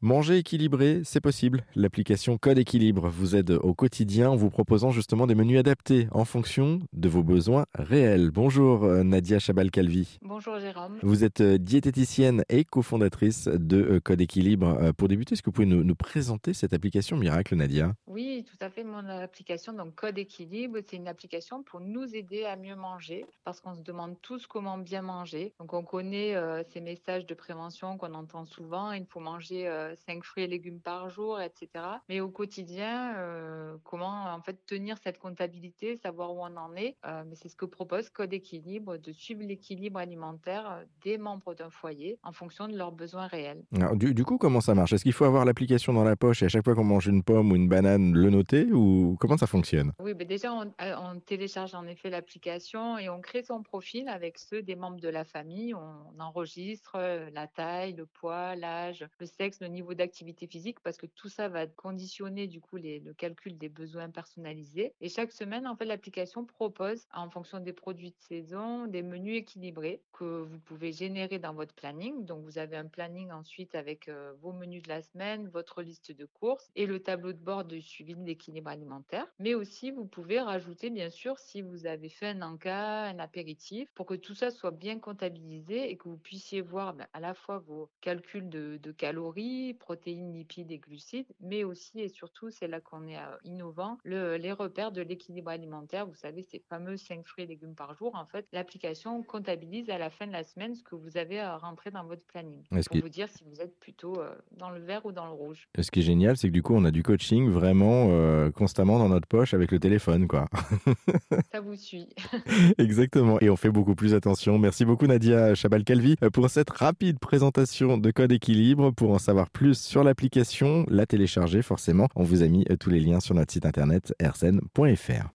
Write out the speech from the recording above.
Manger équilibré, c'est possible. L'application Code Équilibre vous aide au quotidien en vous proposant justement des menus adaptés en fonction de vos besoins réels. Bonjour euh, Nadia Chabal-Calvi. Bonjour Jérôme. Vous êtes euh, diététicienne et cofondatrice de euh, Code Équilibre. Pour débuter, est-ce que vous pouvez nous, nous présenter cette application miracle, Nadia? Oui, tout à fait. Mon application, donc Code Équilibre, c'est une application pour nous aider à mieux manger parce qu'on se demande tous comment bien manger. Donc on connaît ces messages de prévention qu'on entend souvent. Il faut manger 5 fruits et légumes par jour, etc. Mais au quotidien, euh, comment en fait tenir cette comptabilité, savoir où on en est. Euh, mais c'est ce que propose Code Équilibre, de suivre l'équilibre alimentaire euh, des membres d'un foyer en fonction de leurs besoins réels. du, coup, comment ça marche? Est-ce qu'il faut avoir l'application dans la poche et à chaque fois qu'on mange une pomme ou une banane, le noter ou comment ça fonctionne? Oui, mais déjà, on, on, télécharge en effet l'application et on crée son profil avec ceux des membres de la famille. On enregistre la taille, le poids, l'âge, le sexe, le niveau d'activité physique parce que tout ça va conditionner du coup les, le calcul des besoins personnalisés. Et chaque semaine, en fait, l'application propose, en fonction des produits de saison, des menus équilibrés que vous pouvez générer dans votre planning. Donc, vous avez un planning ensuite avec euh, vos menus de la semaine, votre liste de courses et le tableau de bord de suivi de l'équilibre alimentaire. Mais aussi, vous pouvez rajouter, bien sûr, si vous avez fait un encas, un apéritif, pour que tout ça soit bien comptabilisé et que vous puissiez voir ben, à la fois vos calculs de, de calories, protéines, lipides et glucides, mais aussi et surtout, c'est là qu'on est euh, innovant, le, les repères de l'équilibre alimentaire. Vous savez, ces fameux 5 fruits et légumes par jour. En fait, l'application comptabilise à la fin de la semaine ce que vous avez à rentrer dans votre planning pour vous dire si vous êtes plutôt euh, dans le vert ou dans le rouge. Ce qui est génial, c'est que du coup, on a du coaching vraiment euh, constamment dans notre poche avec le téléphone, quoi. Ça vous suit. Exactement. Et on fait beaucoup plus attention. Merci beaucoup, Nadia Chabal-Calvi, pour cette rapide présentation de Code Équilibre. Pour en savoir plus, sur l'application, la télécharger forcément. On vous a mis euh, tous les liens sur notre site internet rcn.fr.